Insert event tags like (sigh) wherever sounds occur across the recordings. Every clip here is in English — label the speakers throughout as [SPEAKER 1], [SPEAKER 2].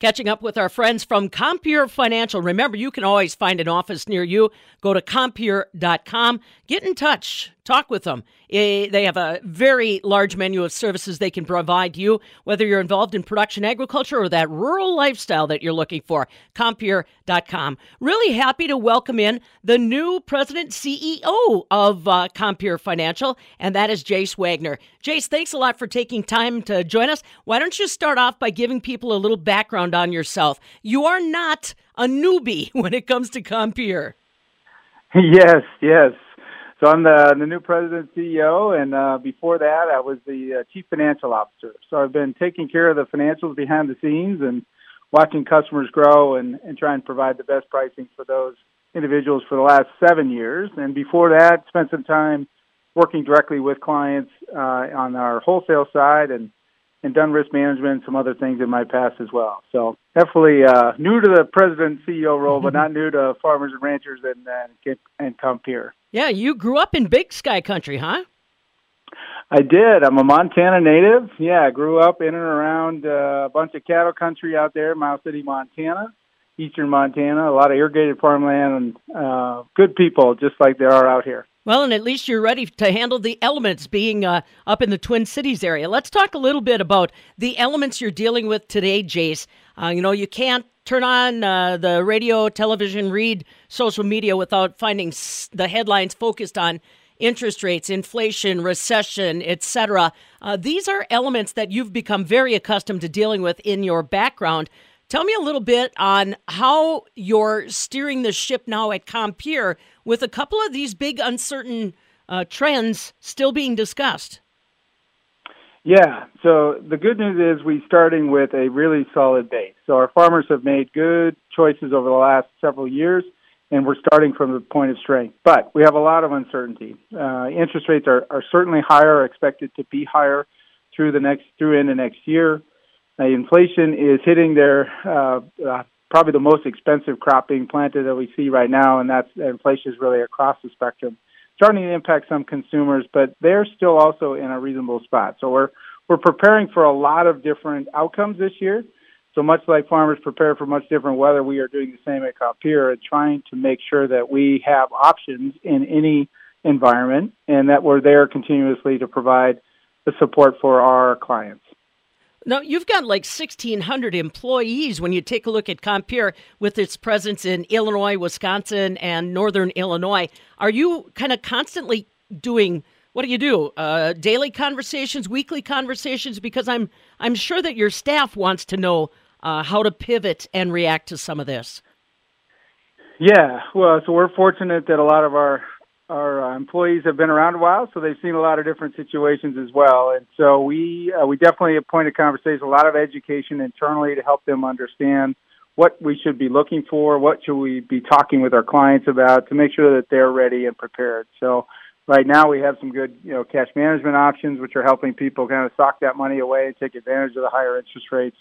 [SPEAKER 1] Catching up with our friends from Compeer Financial. Remember, you can always find an office near you. Go to Compeer.com. Get in touch. Talk with them. Eh, they have a very large menu of services they can provide you, whether you're involved in production agriculture or that rural lifestyle that you're looking for. Compeer.com. Really happy to welcome in the new president CEO of uh, Compeer Financial, and that is Jace Wagner. Jace, thanks a lot for taking time to join us. Why don't you start off by giving people a little background on yourself? You are not a newbie (laughs) when it comes to Compeer.
[SPEAKER 2] Yes, yes. So I'm the, the new president CEO, and uh, before that, I was the uh, chief financial officer. So I've been taking care of the financials behind the scenes and watching customers grow and, and try and provide the best pricing for those individuals for the last seven years. And before that, spent some time working directly with clients uh, on our wholesale side and and done risk management and some other things in my past as well. So definitely uh, new to the president CEO role, but not (laughs) new to farmers and ranchers and and, and here.
[SPEAKER 1] Yeah, you grew up in Big Sky country, huh?
[SPEAKER 2] I did. I'm a Montana native. Yeah, I grew up in and around uh, a bunch of cattle country out there, Miles City, Montana, eastern Montana. A lot of irrigated farmland and uh, good people, just like there are out here.
[SPEAKER 1] Well, and at least you're ready to handle the elements being uh, up in the Twin Cities area. Let's talk a little bit about the elements you're dealing with today, Jace. Uh, you know, you can't turn on uh, the radio, television, read social media without finding the headlines focused on interest rates, inflation, recession, etc. Uh, these are elements that you've become very accustomed to dealing with in your background. Tell me a little bit on how you're steering the ship now at Compeer with a couple of these big uncertain uh, trends still being discussed.
[SPEAKER 2] Yeah, so the good news is we're starting with a really solid base. So our farmers have made good choices over the last several years, and we're starting from the point of strength. But we have a lot of uncertainty. Uh, interest rates are, are certainly higher, expected to be higher through the next through into next year. Uh, inflation is hitting their uh, uh, probably the most expensive crop being planted that we see right now, and that's inflation is really across the spectrum, starting to impact some consumers, but they're still also in a reasonable spot. So we're we're preparing for a lot of different outcomes this year. So much like farmers prepare for much different weather, we are doing the same at Compeer and trying to make sure that we have options in any environment and that we're there continuously to provide the support for our clients.
[SPEAKER 1] Now, you've got like 1,600 employees when you take a look at Compeer with its presence in Illinois, Wisconsin, and Northern Illinois. Are you kind of constantly doing what do you do? Uh, daily conversations, weekly conversations? Because I'm I'm sure that your staff wants to know uh, how to pivot and react to some of this.
[SPEAKER 2] Yeah, well, so we're fortunate that a lot of our our uh, employees have been around a while, so they've seen a lot of different situations as well. And so we uh, we definitely appointed conversation, a lot of education internally to help them understand what we should be looking for, what should we be talking with our clients about to make sure that they're ready and prepared. So right now we have some good you know cash management options, which are helping people kind of sock that money away and take advantage of the higher interest rates.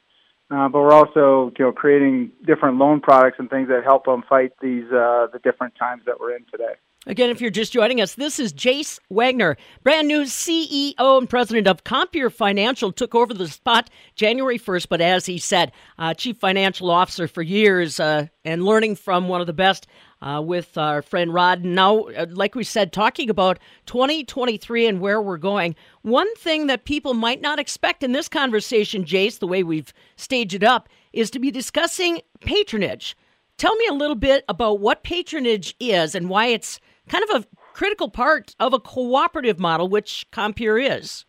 [SPEAKER 2] Uh, but we're also you know creating different loan products and things that help them fight these uh, the different times that we're in today.
[SPEAKER 1] Again, if you're just joining us, this is Jace Wagner, brand new CEO and president of Compeer Financial, took over the spot January 1st, but as he said, uh, chief financial officer for years uh, and learning from one of the best uh, with our friend Rod. Now, uh, like we said, talking about 2023 and where we're going. One thing that people might not expect in this conversation, Jace, the way we've staged it up, is to be discussing patronage. Tell me a little bit about what patronage is and why it's kind of a critical part of a cooperative model, which Compeer is.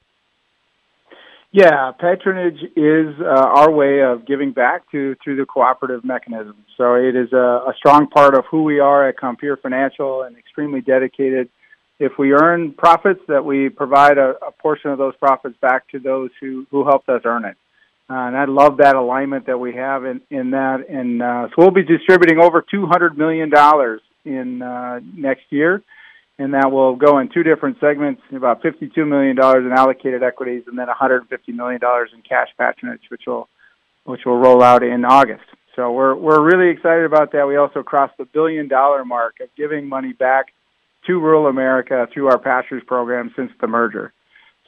[SPEAKER 2] Yeah, patronage is uh, our way of giving back to through the cooperative mechanism. So it is a, a strong part of who we are at Compeer Financial and extremely dedicated. If we earn profits, that we provide a, a portion of those profits back to those who, who helped us earn it. Uh, and I love that alignment that we have in, in that. And uh, so we'll be distributing over $200 million in uh, next year. and that will go in two different segments: about fifty-two million dollars in allocated equities, and then one hundred and fifty million dollars in cash patronage, which will which will roll out in August. So we're we're really excited about that. We also crossed the billion dollar mark of giving money back to rural America through our pastures program since the merger.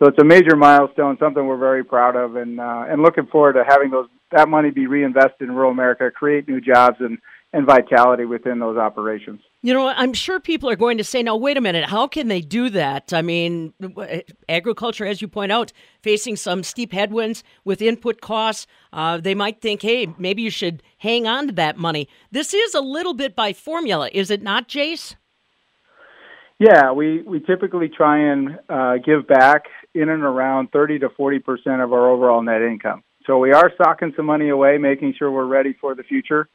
[SPEAKER 2] So it's a major milestone, something we're very proud of, and uh, and looking forward to having those that money be reinvested in rural America, create new jobs and and vitality within those operations.
[SPEAKER 1] You know, I'm sure people are going to say, now, wait a minute, how can they do that? I mean, agriculture, as you point out, facing some steep headwinds with input costs. Uh, they might think, hey, maybe you should hang on to that money. This is a little bit by formula, is it not, Jace?
[SPEAKER 2] Yeah, we, we typically try and uh, give back in and around 30 to 40 percent of our overall net income. So we are stocking some money away, making sure we're ready for the future,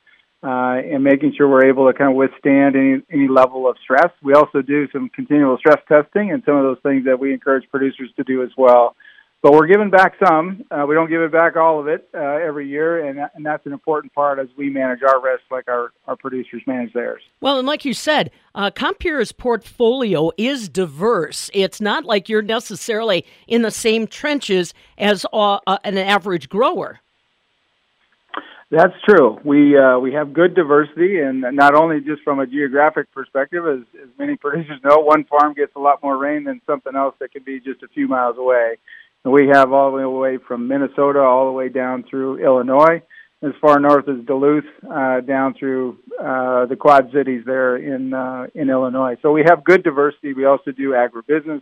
[SPEAKER 2] uh, and making sure we're able to kind of withstand any any level of stress. We also do some continual stress testing and some of those things that we encourage producers to do as well but we're giving back some. Uh, we don't give it back all of it uh, every year, and, and that's an important part as we manage our risk, like our, our producers manage theirs.
[SPEAKER 1] Well, and like you said, uh, Compeer's portfolio is diverse. It's not like you're necessarily in the same trenches as uh, uh, an average grower.
[SPEAKER 2] That's true. We uh, we have good diversity, and not only just from a geographic perspective, as, as many (laughs) producers know, one farm gets a lot more rain than something else that can be just a few miles away. We have all the way from Minnesota all the way down through Illinois, as far north as Duluth, uh, down through uh, the Quad Cities there in uh, in Illinois. So we have good diversity. We also do agribusiness.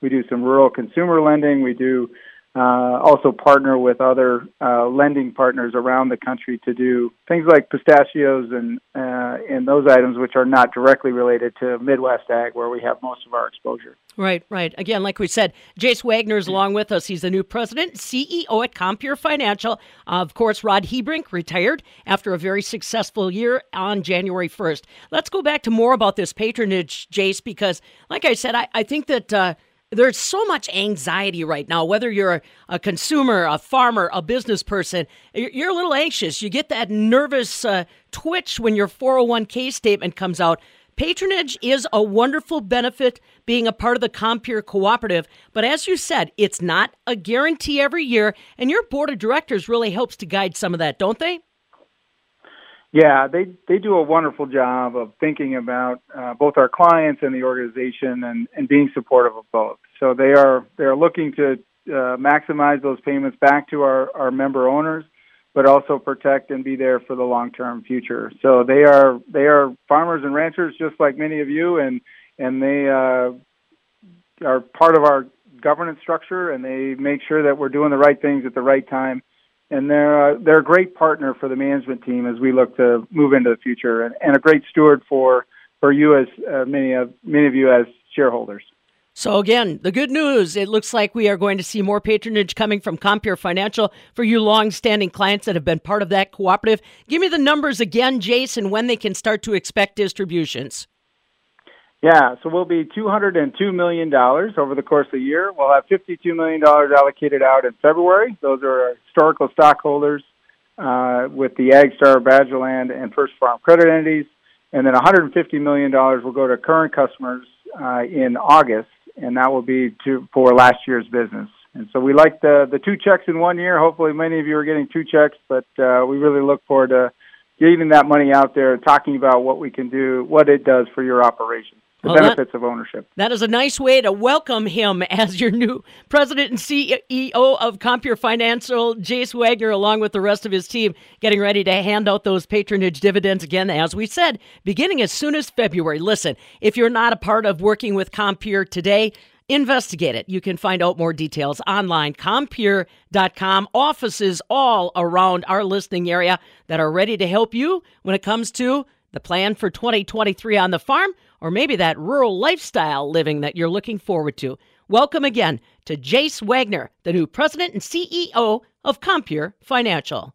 [SPEAKER 2] We do some rural consumer lending. We do uh, also partner with other uh, lending partners around the country to do things like pistachios and uh, and those items which are not directly related to Midwest ag, where we have most of our exposure.
[SPEAKER 1] Right, right. Again, like we said, Jace Wagner is along with us. He's the new president, CEO at Compeer Financial. Uh, of course, Rod Hebrink retired after a very successful year on January 1st. Let's go back to more about this patronage, Jace, because, like I said, I, I think that uh, there's so much anxiety right now, whether you're a, consumer, a farmer, a business person, you're a little anxious. You get that nervous uh, twitch when your 401k statement comes out. Patronage is a wonderful benefit being a part of the Compeer Cooperative, but as you said, it's not a guarantee every year, and your board of directors really helps to guide some of that, don't they?
[SPEAKER 2] Yeah, they they do a wonderful job of thinking about uh, both our clients and the organization, and, and being supportive of both. So they are they are looking to uh, maximize those payments back to our, our member owners, but also protect and be there for the long term future. So they are they are farmers and ranchers just like many of you, and and they uh, are part of our governance structure, and they make sure that we're doing the right things at the right time and they're uh, they're a great partner for the management team as we look to move into the future, and, and a great steward for for you as uh, many of many of you as shareholders.
[SPEAKER 1] So again, the good news, it looks like we are going to see more patronage coming from Compeer Financial for you long-standing clients that have been part of that cooperative. Give me the numbers again, Jason, when they can start to expect distributions.
[SPEAKER 2] Yeah, so we'll be $202 million over the course of the year. We'll have $52 million allocated out in February. Those are our historical stockholders uh, with the AgStar, Badgerland, and First Farm credit entities. And then $150 million will go to current customers uh, in August, and that will be to, for last year's business. And so we like the, the two checks in one year. Hopefully, many of you are getting two checks, but uh, we really look forward to getting that money out there and talking about what we can do, what it does for your operation the well, benefits that, of ownership.
[SPEAKER 1] That is a nice way to welcome him (laughs) as your new president and CEO of Compeer Financial, Jace Wagner, along with the rest of his team, getting ready to hand out those patronage dividends again, as we said, beginning as soon as February. Listen, if you're not a part of working with Compeer today, investigate it. You can find out more details online, compeer.com. Offices all around our listening area that are ready to help you when it comes to the plan for 2023 on the farm or maybe that rural lifestyle living that you're looking forward to. Welcome again to Jace Wagner, the new president and CEO of Compeer Financial.